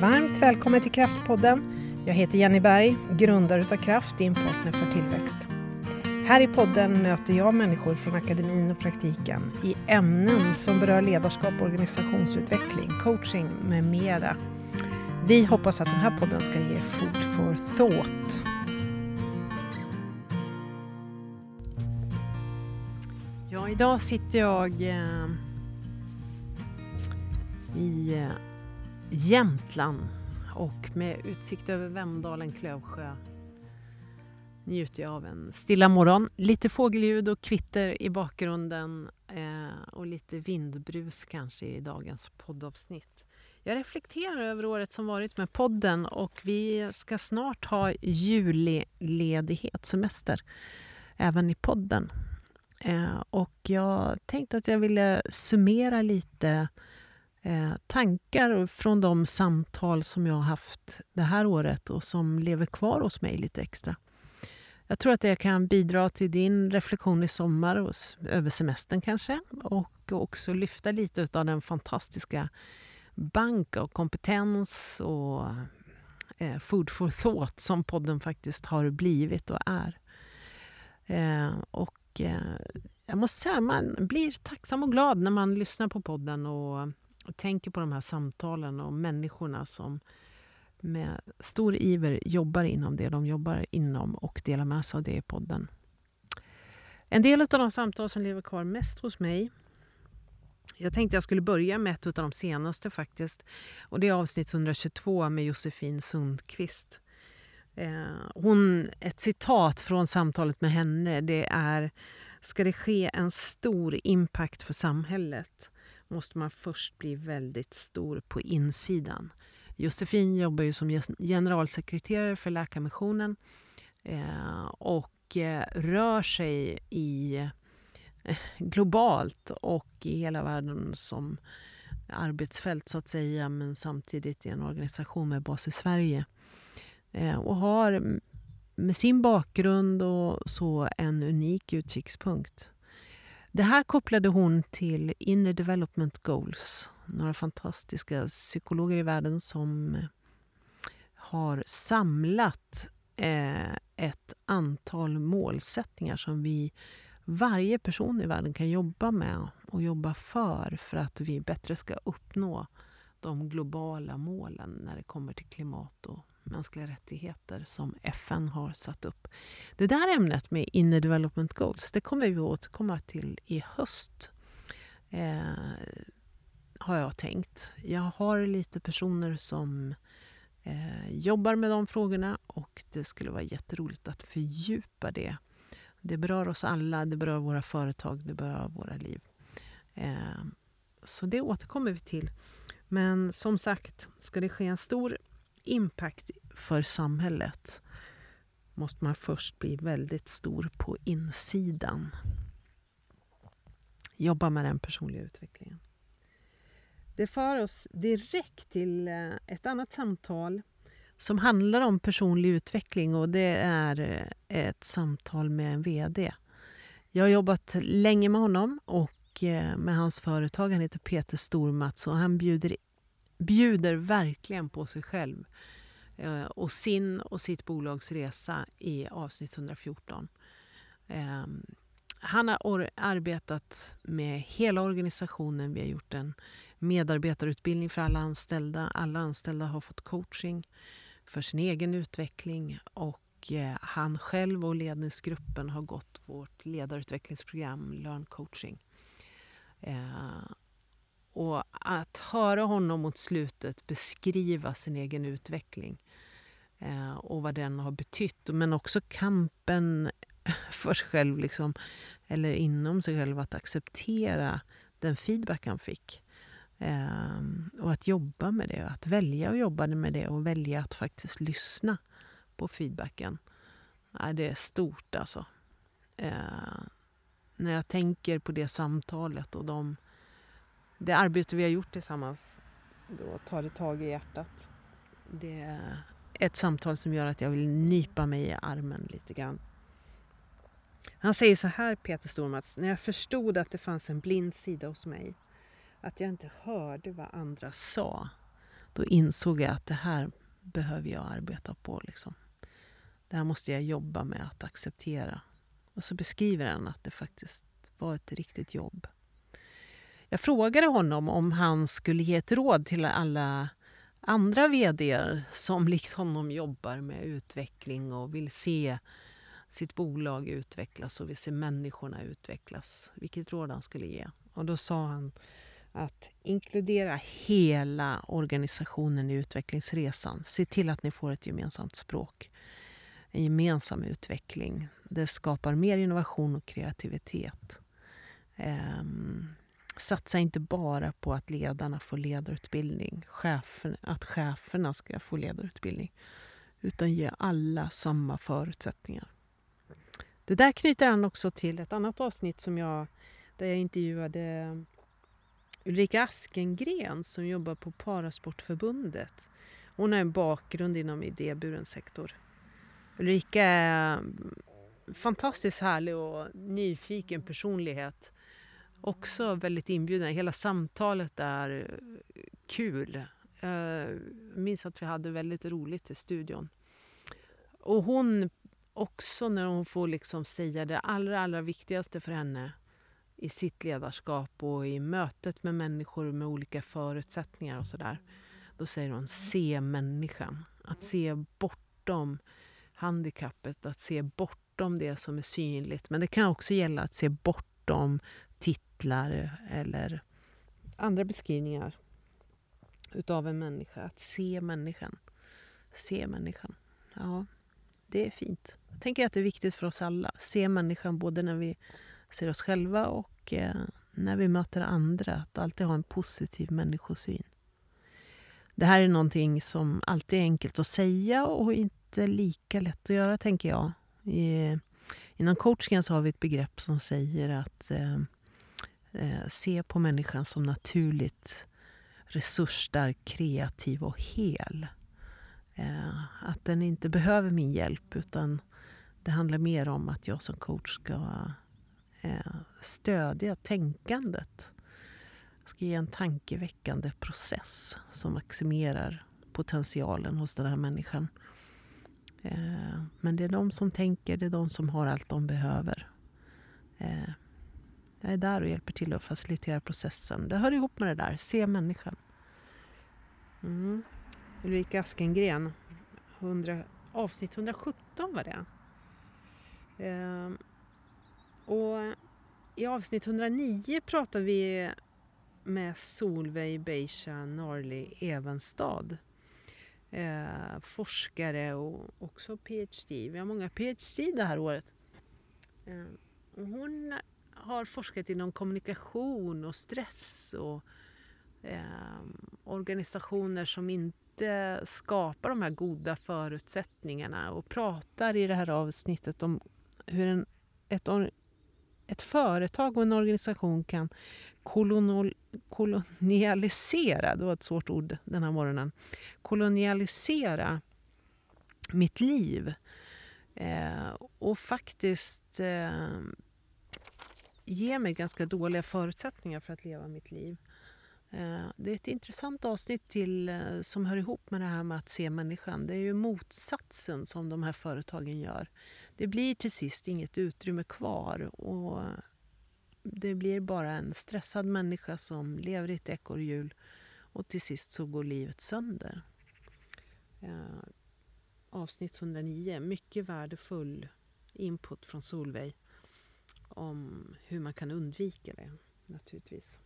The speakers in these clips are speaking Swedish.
Varmt välkommen till Kraftpodden. Jag heter Jenny Berg, grundare utav Kraft, din partner för tillväxt. Här i podden möter jag människor från akademin och praktiken i ämnen som berör ledarskap, organisationsutveckling, coaching med mera. Vi hoppas att den här podden ska ge food for thought. Ja, idag sitter jag eh, i eh, Jämtland och med utsikt över Vemdalen, Klövsjö njuter jag av en stilla morgon. Lite fågelljud och kvitter i bakgrunden eh, och lite vindbrus kanske i dagens poddavsnitt. Jag reflekterar över året som varit med podden och vi ska snart ha julledighet, semester, även i podden. Eh, och jag tänkte att jag ville summera lite eh, tankar från de samtal som jag har haft det här året och som lever kvar hos mig lite extra. Jag tror att det kan bidra till din reflektion i sommar och över semestern kanske och också lyfta lite av den fantastiska bank av kompetens och eh, food for thought som podden faktiskt har blivit och är. Eh, och eh, jag måste säga, man blir tacksam och glad när man lyssnar på podden och, och tänker på de här samtalen och människorna som med stor iver jobbar inom det de jobbar inom och delar med sig av det i podden. En del av de samtal som lever kvar mest hos mig jag tänkte jag skulle börja med ett av de senaste faktiskt. Och Det är avsnitt 122 med Josefin Sundqvist. Eh, hon, ett citat från samtalet med henne det är Ska det ske en stor impact för samhället måste man först bli väldigt stor på insidan. Josefin jobbar ju som generalsekreterare för Läkarmissionen eh, och eh, rör sig i eh, globalt och i hela världen som arbetsfält så att säga men samtidigt i en organisation med bas i Sverige. Och har med sin bakgrund och så en unik utkikspunkt. Det här kopplade hon till Inner Development Goals. Några fantastiska psykologer i världen som eh, har samlat eh, ett antal målsättningar som vi, varje person i världen kan jobba med och jobba för för att vi bättre ska uppnå de globala målen när det kommer till klimat och mänskliga rättigheter som FN har satt upp. Det där ämnet med Inner Development Goals det kommer vi återkomma till i höst. Eh, har jag tänkt. Jag har lite personer som eh, jobbar med de frågorna och det skulle vara jätteroligt att fördjupa det. Det berör oss alla, det berör våra företag, det berör våra liv. Eh, så det återkommer vi till. Men som sagt, ska det ske en stor impact för samhället måste man först bli väldigt stor på insidan. Jobba med den personliga utvecklingen. Det för oss direkt till eh, ett annat samtal som handlar om personlig utveckling och det är eh, ett samtal med en VD. Jag har jobbat länge med honom och eh, med hans företag. Han heter Peter Stormats och han bjuder, bjuder verkligen på sig själv eh, och sin och sitt bolags resa i avsnitt 114. Ehm, han har arbetat med hela organisationen. Vi har gjort en medarbetarutbildning för alla anställda. Alla anställda har fått coaching för sin egen utveckling och eh, han själv och ledningsgruppen har gått vårt ledarutvecklingsprogram Learn coaching. Ehm, och att höra honom mot slutet beskriva sin egen utveckling eh, och vad den har betytt, men också kampen för sig själv, liksom, eller inom sig själv, att acceptera den feedback han fick. Eh, och att jobba med det, att välja att jobba med det och välja att faktiskt lyssna på feedbacken. Ja, det är stort alltså. Eh, när jag tänker på det samtalet och de, det arbete vi har gjort tillsammans, då tar det tag i hjärtat. Det är ett samtal som gör att jag vill nypa mig i armen lite grann. Han säger så här, Peter Stormats, när jag förstod att det fanns en blind sida hos mig att jag inte hörde vad andra sa. Då insåg jag att det här behöver jag arbeta på. Liksom. Det här måste jag jobba med att acceptera. Och så beskriver han att det faktiskt var ett riktigt jobb. Jag frågade honom om han skulle ge ett råd till alla andra vd som likt honom jobbar med utveckling och vill se sitt bolag utvecklas och vill se människorna utvecklas. Vilket råd han skulle ge. Och då sa han att inkludera hela organisationen i utvecklingsresan. Se till att ni får ett gemensamt språk. En gemensam utveckling. Det skapar mer innovation och kreativitet. Um, satsa inte bara på att ledarna får ledarutbildning, chefen, att cheferna ska få ledarutbildning, utan ge alla samma förutsättningar. Det där knyter an också till ett annat avsnitt som jag, där jag intervjuade um, Ulrika Askengren som jobbar på Parasportförbundet. Hon har en bakgrund inom idéburen sektor. Ulrika är en fantastiskt härlig och nyfiken personlighet. Också väldigt inbjudande. Hela samtalet är eh, kul. Jag minns att vi hade väldigt roligt i studion. Och hon också när hon får liksom säga det allra, allra viktigaste för henne i sitt ledarskap och i mötet med människor med olika förutsättningar och sådär. Då säger hon se människan. Att se bortom handikappet, att se bortom det som är synligt. Men det kan också gälla att se bortom titlar eller andra beskrivningar utav en människa. Att se människan. Se människan. Ja, det är fint. Jag tänker att det är viktigt för oss alla. Se människan både när vi ser oss själva och eh, när vi möter andra. Att alltid ha en positiv människosyn. Det här är någonting som alltid är enkelt att säga och inte lika lätt att göra, tänker jag. I, inom coachingen så har vi ett begrepp som säger att eh, eh, se på människan som naturligt resursstark, kreativ och hel. Eh, att den inte behöver min hjälp utan det handlar mer om att jag som coach ska eh, stödja tänkandet. Jag ska ge en tankeväckande process som maximerar potentialen hos den här människan. Eh, men det är de som tänker, det är de som har allt de behöver. Eh, jag är där och hjälper till att facilitera processen. Det hör ihop med det där, se människan. Mm. Ulrika Askengren, 100, avsnitt 117 var det. Ehm, och I avsnitt 109 pratar vi med Solveig Beisha Narli Evenstad. Eh, forskare och också PhD. Vi har många PhD det här året. Eh, och hon har forskat inom kommunikation och stress och eh, organisationer som inte skapar de här goda förutsättningarna och pratar i det här avsnittet om hur en, ett, ett företag och en organisation kan kolonol, kolonialisera, det var ett svårt ord den här morgonen, kolonialisera mitt liv. Eh, och faktiskt eh, ge mig ganska dåliga förutsättningar för att leva mitt liv. Eh, det är ett intressant avsnitt till, eh, som hör ihop med det här med att se människan. Det är ju motsatsen som de här företagen gör. Det blir till sist inget utrymme kvar och det blir bara en stressad människa som lever i ett ekorrhjul och till sist så går livet sönder. Eh, avsnitt 109, mycket värdefull input från Solveig om hur man kan undvika det naturligtvis.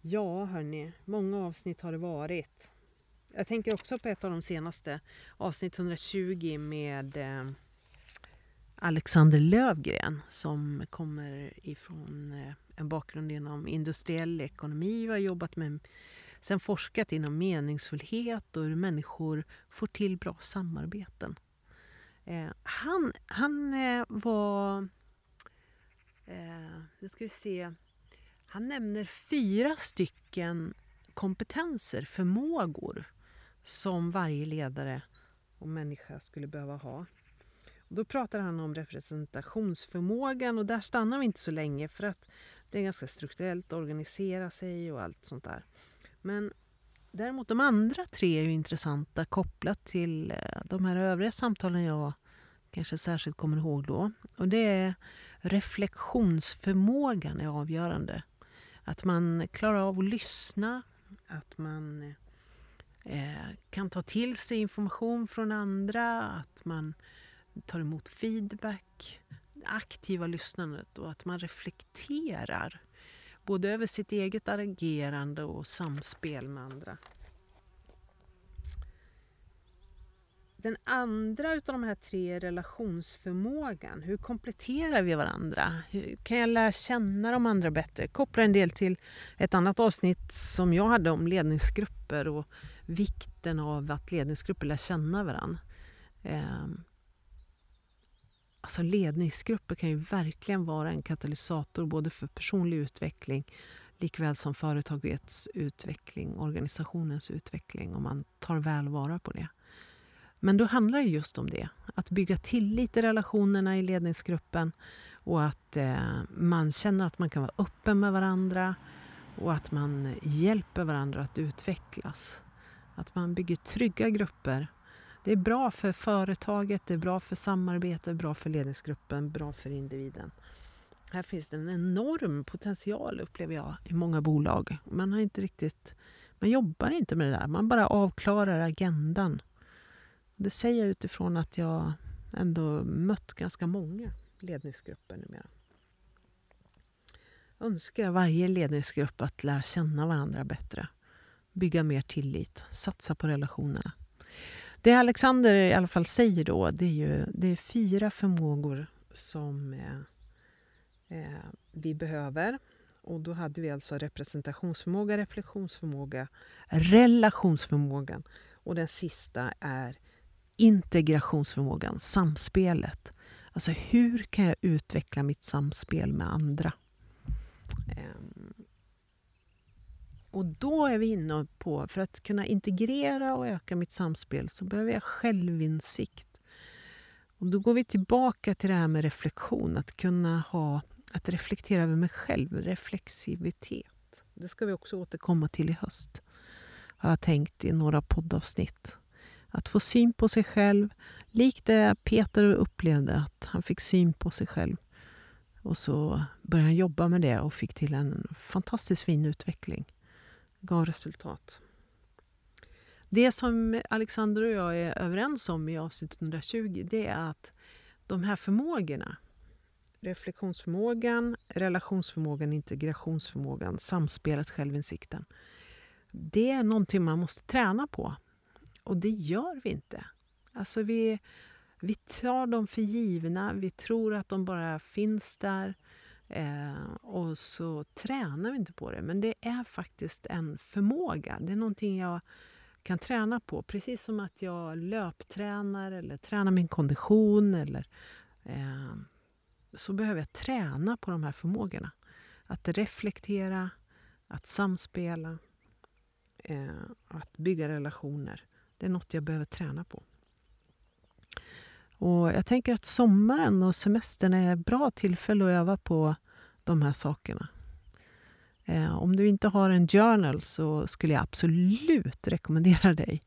Ja, hörni, många avsnitt har det varit. Jag tänker också på ett av de senaste, avsnitt 120 med eh, Alexander Lövgren som kommer ifrån eh, en bakgrund inom industriell ekonomi och har jobbat med sen forskat inom meningsfullhet och hur människor får till bra samarbeten. Eh, han han eh, var... Eh, nu ska vi se. Han nämner fyra stycken kompetenser, förmågor som varje ledare och människa skulle behöva ha. Och då pratar han om representationsförmågan och där stannar vi inte så länge för att Det är ganska strukturellt, organisera sig och allt sånt där. Men däremot de andra tre är ju intressanta kopplat till eh, de här övriga samtalen jag kanske särskilt kommer ihåg då. Och det är reflektionsförmågan är avgörande. Att man klarar av att lyssna, att man eh, kan ta till sig information från andra, att man tar emot feedback, aktiva lyssnandet och att man reflekterar både över sitt eget agerande och samspel med andra. Den andra utav de här tre är relationsförmågan. Hur kompletterar vi varandra? Hur kan jag lära känna de andra bättre? Kopplar en del till ett annat avsnitt som jag hade om ledningsgrupper och vikten av att ledningsgrupper lär känna varandra. Ehm, Alltså ledningsgrupper kan ju verkligen vara en katalysator både för personlig utveckling likväl som företagets utveckling, organisationens utveckling om man tar väl vara på det. Men då handlar det just om det. Att bygga tillit i relationerna i ledningsgruppen och att eh, man känner att man kan vara öppen med varandra och att man hjälper varandra att utvecklas. Att man bygger trygga grupper. Det är bra för företaget, det är bra för samarbetet, bra för ledningsgruppen, bra för individen. Här finns det en enorm potential upplever jag i många bolag. Man har inte riktigt man jobbar inte med det där, man bara avklarar agendan det säger jag utifrån att jag ändå mött ganska många ledningsgrupper numera. Jag önskar varje ledningsgrupp att lära känna varandra bättre. Bygga mer tillit, satsa på relationerna. Det Alexander i alla fall säger då, det är ju det är fyra förmågor som eh, eh, vi behöver. Och då hade vi alltså representationsförmåga, reflektionsförmåga, relationsförmågan och den sista är integrationsförmågan, samspelet. Alltså hur kan jag utveckla mitt samspel med andra? Eh, och då är vi inne på, för att kunna integrera och öka mitt samspel så behöver jag självinsikt. Och då går vi tillbaka till det här med reflektion, att kunna ha, att reflektera över mig själv, reflexivitet. Det ska vi också återkomma till i höst, har jag tänkt i några poddavsnitt. Att få syn på sig själv, likt det Peter upplevde att han fick syn på sig själv. Och så började han jobba med det och fick till en fantastiskt fin utveckling. Gav resultat. Det som Alexander och jag är överens om i avsnitt 120 det är att de här förmågorna reflektionsförmågan, relationsförmågan, integrationsförmågan, samspelet, självinsikten. Det är någonting man måste träna på. Och det gör vi inte. Alltså vi, vi tar dem för givna, vi tror att de bara finns där eh, och så tränar vi inte på det. Men det är faktiskt en förmåga. Det är någonting jag kan träna på. Precis som att jag löptränar eller tränar min kondition. Eller, eh, så behöver jag träna på de här förmågorna. Att reflektera, att samspela, eh, att bygga relationer. Det är något jag behöver träna på. Och Jag tänker att sommaren och semestern är ett bra tillfälle att öva på de här sakerna. Eh, om du inte har en journal så skulle jag absolut rekommendera dig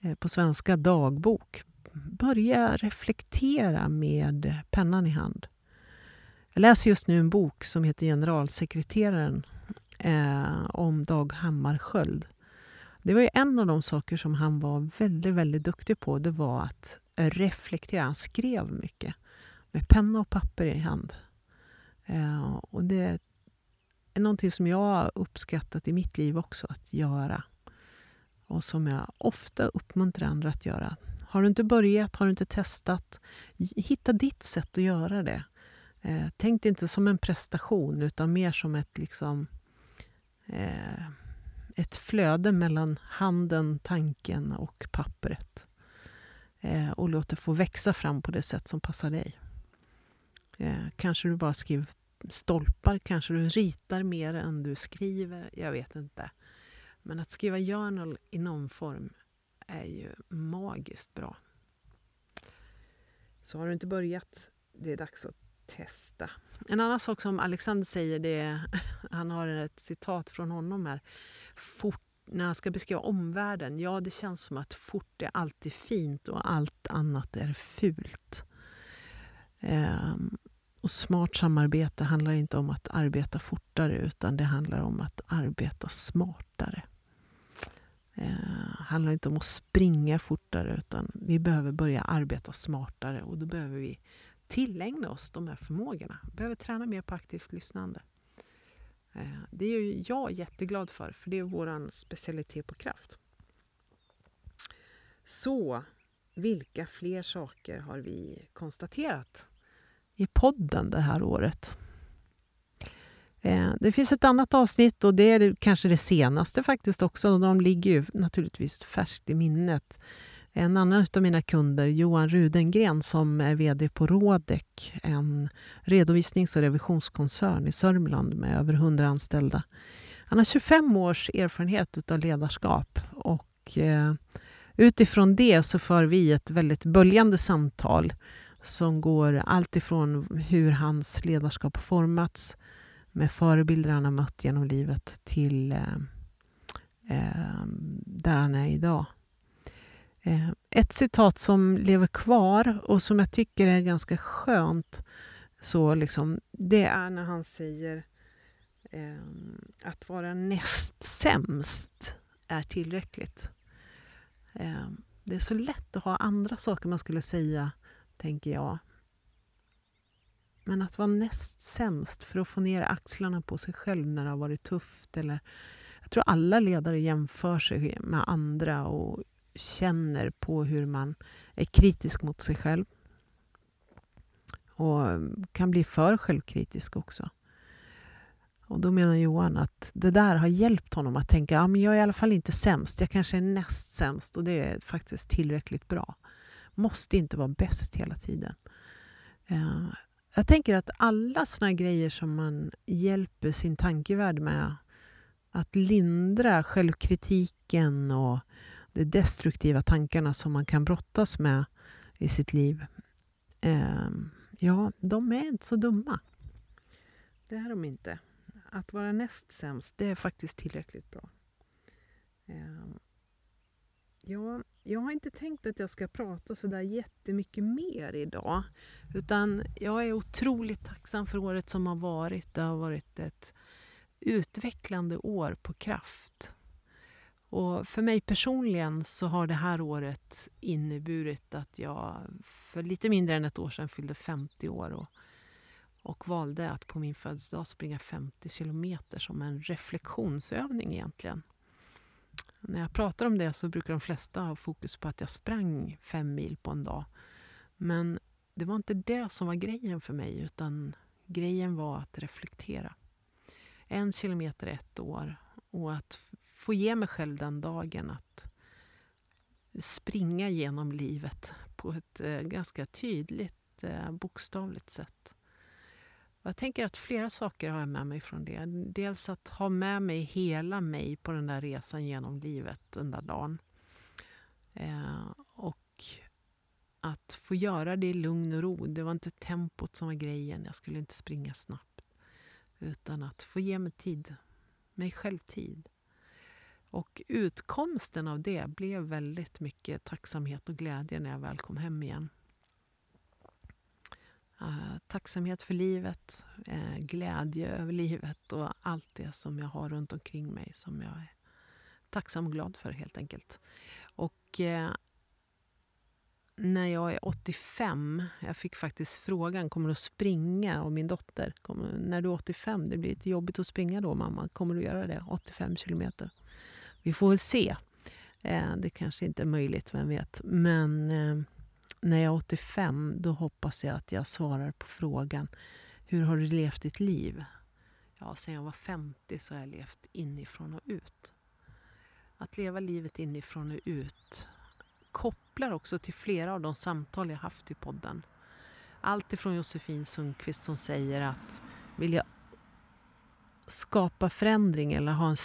eh, på svenska dagbok. Börja reflektera med pennan i hand. Jag läser just nu en bok som heter Generalsekreteraren eh, om Dag Hammarskjöld. Det var ju en av de saker som han var väldigt, väldigt duktig på. Det var att reflektera. Han skrev mycket med penna och papper i hand. Eh, och det är någonting som jag har uppskattat i mitt liv också att göra. Och som jag ofta uppmuntrar andra att göra. Har du inte börjat, har du inte testat, hitta ditt sätt att göra det. Eh, tänk det inte som en prestation utan mer som ett liksom eh, ett flöde mellan handen, tanken och pappret. Eh, och låt det få växa fram på det sätt som passar dig. Eh, kanske du bara skriver stolpar, kanske du ritar mer än du skriver. Jag vet inte. Men att skriva journal i någon form är ju magiskt bra. Så har du inte börjat, det är dags att testa. En annan sak som Alexander säger, det är, han har ett citat från honom här. Fort, när han ska beskriva omvärlden, ja det känns som att fort är alltid fint och allt annat är fult. Ehm, och smart samarbete handlar inte om att arbeta fortare utan det handlar om att arbeta smartare. Ehm, det handlar inte om att springa fortare utan vi behöver börja arbeta smartare och då behöver vi tillägna oss de här förmågorna. Vi behöver träna mer på aktivt lyssnande. Eh, det är ju jag jätteglad för, för det är vår specialitet på kraft. Så, vilka fler saker har vi konstaterat i podden det här året? Eh, det finns ett annat avsnitt och det är kanske det senaste faktiskt också. De ligger ju naturligtvis färskt i minnet. En annan av mina kunder, Johan Rudengren, som är VD på Rådek, en redovisnings och revisionskoncern i Sörmland med över 100 anställda. Han har 25 års erfarenhet av ledarskap och eh, utifrån det så för vi ett väldigt böljande samtal som går allt ifrån hur hans ledarskap har formats med förebilder han har mött genom livet till eh, eh där han är idag. Eh, ett citat som lever kvar och som jag tycker är ganska skönt så liksom, det är när han säger eh, att vara näst sämst är tillräckligt. Eh, det är så lätt att ha andra saker man skulle säga, tänker jag. Men att vara näst sämst för att få ner axlarna på sig själv när det har varit tufft. Eller, jag tror alla ledare jämför sig med andra och känner på hur man är kritisk mot sig själv. Och mm, kan bli för självkritisk också. Och Då menar Johan att det där har hjälpt honom att tänka att ja, jag är i alla fall inte sämst, jag kanske är näst sämst och det är faktiskt tillräckligt bra. Måste inte vara bäst hela tiden. Eh, jag tänker att alla såna grejer som man hjälper sin tankevärld med att lindra självkritiken och de destruktiva tankarna som man kan brottas med i sitt liv. Eh, ja, de är inte så dumma. Det är de inte. Att vara näst sämst, det är faktiskt tillräckligt bra. Eh, ja, jag har inte tänkt att jag ska prata så där jättemycket mer idag. Utan jag är otroligt tacksam för året som har varit. Det har varit ett utvecklande år på kraft. Och för mig personligen så har det här året inneburit att jag för lite mindre än ett år sedan fyllde 50 år och, och valde att på min födelsedag springa 50 kilometer som en reflektionsövning egentligen. När jag pratar om det så brukar de flesta ha fokus på att jag sprang fem mil på en dag. Men det var inte det som var grejen för mig utan grejen var att reflektera. En kilometer ett år och att få ge mig själv den dagen att springa genom livet på ett eh, ganska tydligt, eh, bokstavligt sätt. Jag tänker att flera saker har jag med mig från det. Dels att ha med mig hela mig på den där resan genom livet den där dagen. Eh, och att få göra det i lugn och ro. Det var inte tempot som var grejen. Jag skulle inte springa snabbt. Utan att få ge mig tid. Mig själv tid. Och utkomsten av det blev väldigt mycket tacksamhet och glädje när jag väl kom hem igen. Uh, tacksamhet för livet, uh, glädje över livet och allt det som jag har runt omkring mig som jag är tacksam och glad för helt enkelt. Och uh, när jag är 85, jag fick faktiskt frågan, kommer du att springa? av min dotter, kommer, när du är 85, det blir lite jobbigt att springa då mamma, kommer du göra det? 85 kilometer. Vi får väl se. Eh, det kanske inte är möjligt, vem vet. Men eh, när jag är 85 då hoppas jag att jag svarar på frågan Hur har du levt ditt liv? Ja, sen jag var 50 så har jag levt inifrån och ut. Att leva livet inifrån och ut kopplar också till flera av de samtal jag haft i podden. Allt ifrån Josefin Sundqvist som säger att vill jag skapa förändring eller ha en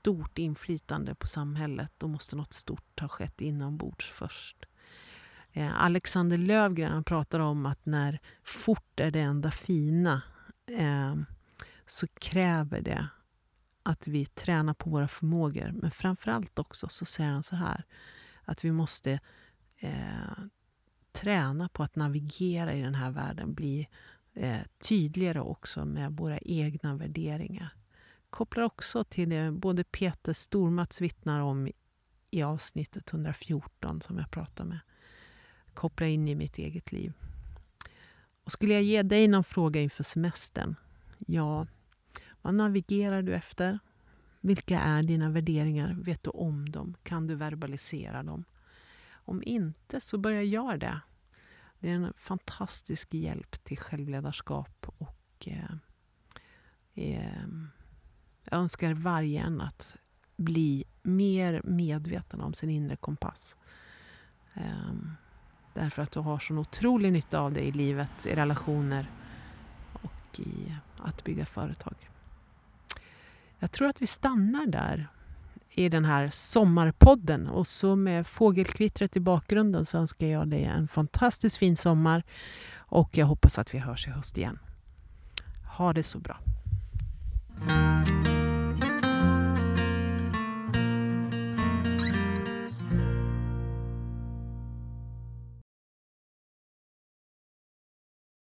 stort inflytande på samhället då måste något stort ha skett inombords först. Eh, Alexander Lövgren han pratar om att när fort är det enda fina eh, så kräver det att vi tränar på våra förmågor. Men framförallt också så säger han så här att vi måste eh, träna på att navigera i den här världen. Bli eh, tydligare också med våra egna värderingar. Kopplar också till det både Peter Stormats vittnar om i avsnittet 114 som jag pratar med. Koppla in i mitt eget liv. Och skulle jag ge dig någon fråga inför semestern? Ja, vad navigerar du efter? Vilka är dina värderingar? Vet du om dem? Kan du verbalisera dem? Om inte, så börja göra det. Det är en fantastisk hjälp till självledarskap och eh, eh, jag önskar varje en att bli mer medveten om sin inre kompass. Um, därför att du har sån otrolig nytta av det i livet, i relationer och i att bygga företag. Jag tror att vi stannar där i den här sommarpodden. Och så med fågelkvittret i bakgrunden så önskar jag dig en fantastiskt fin sommar. Och jag hoppas att vi hörs i höst igen. Ha det så bra.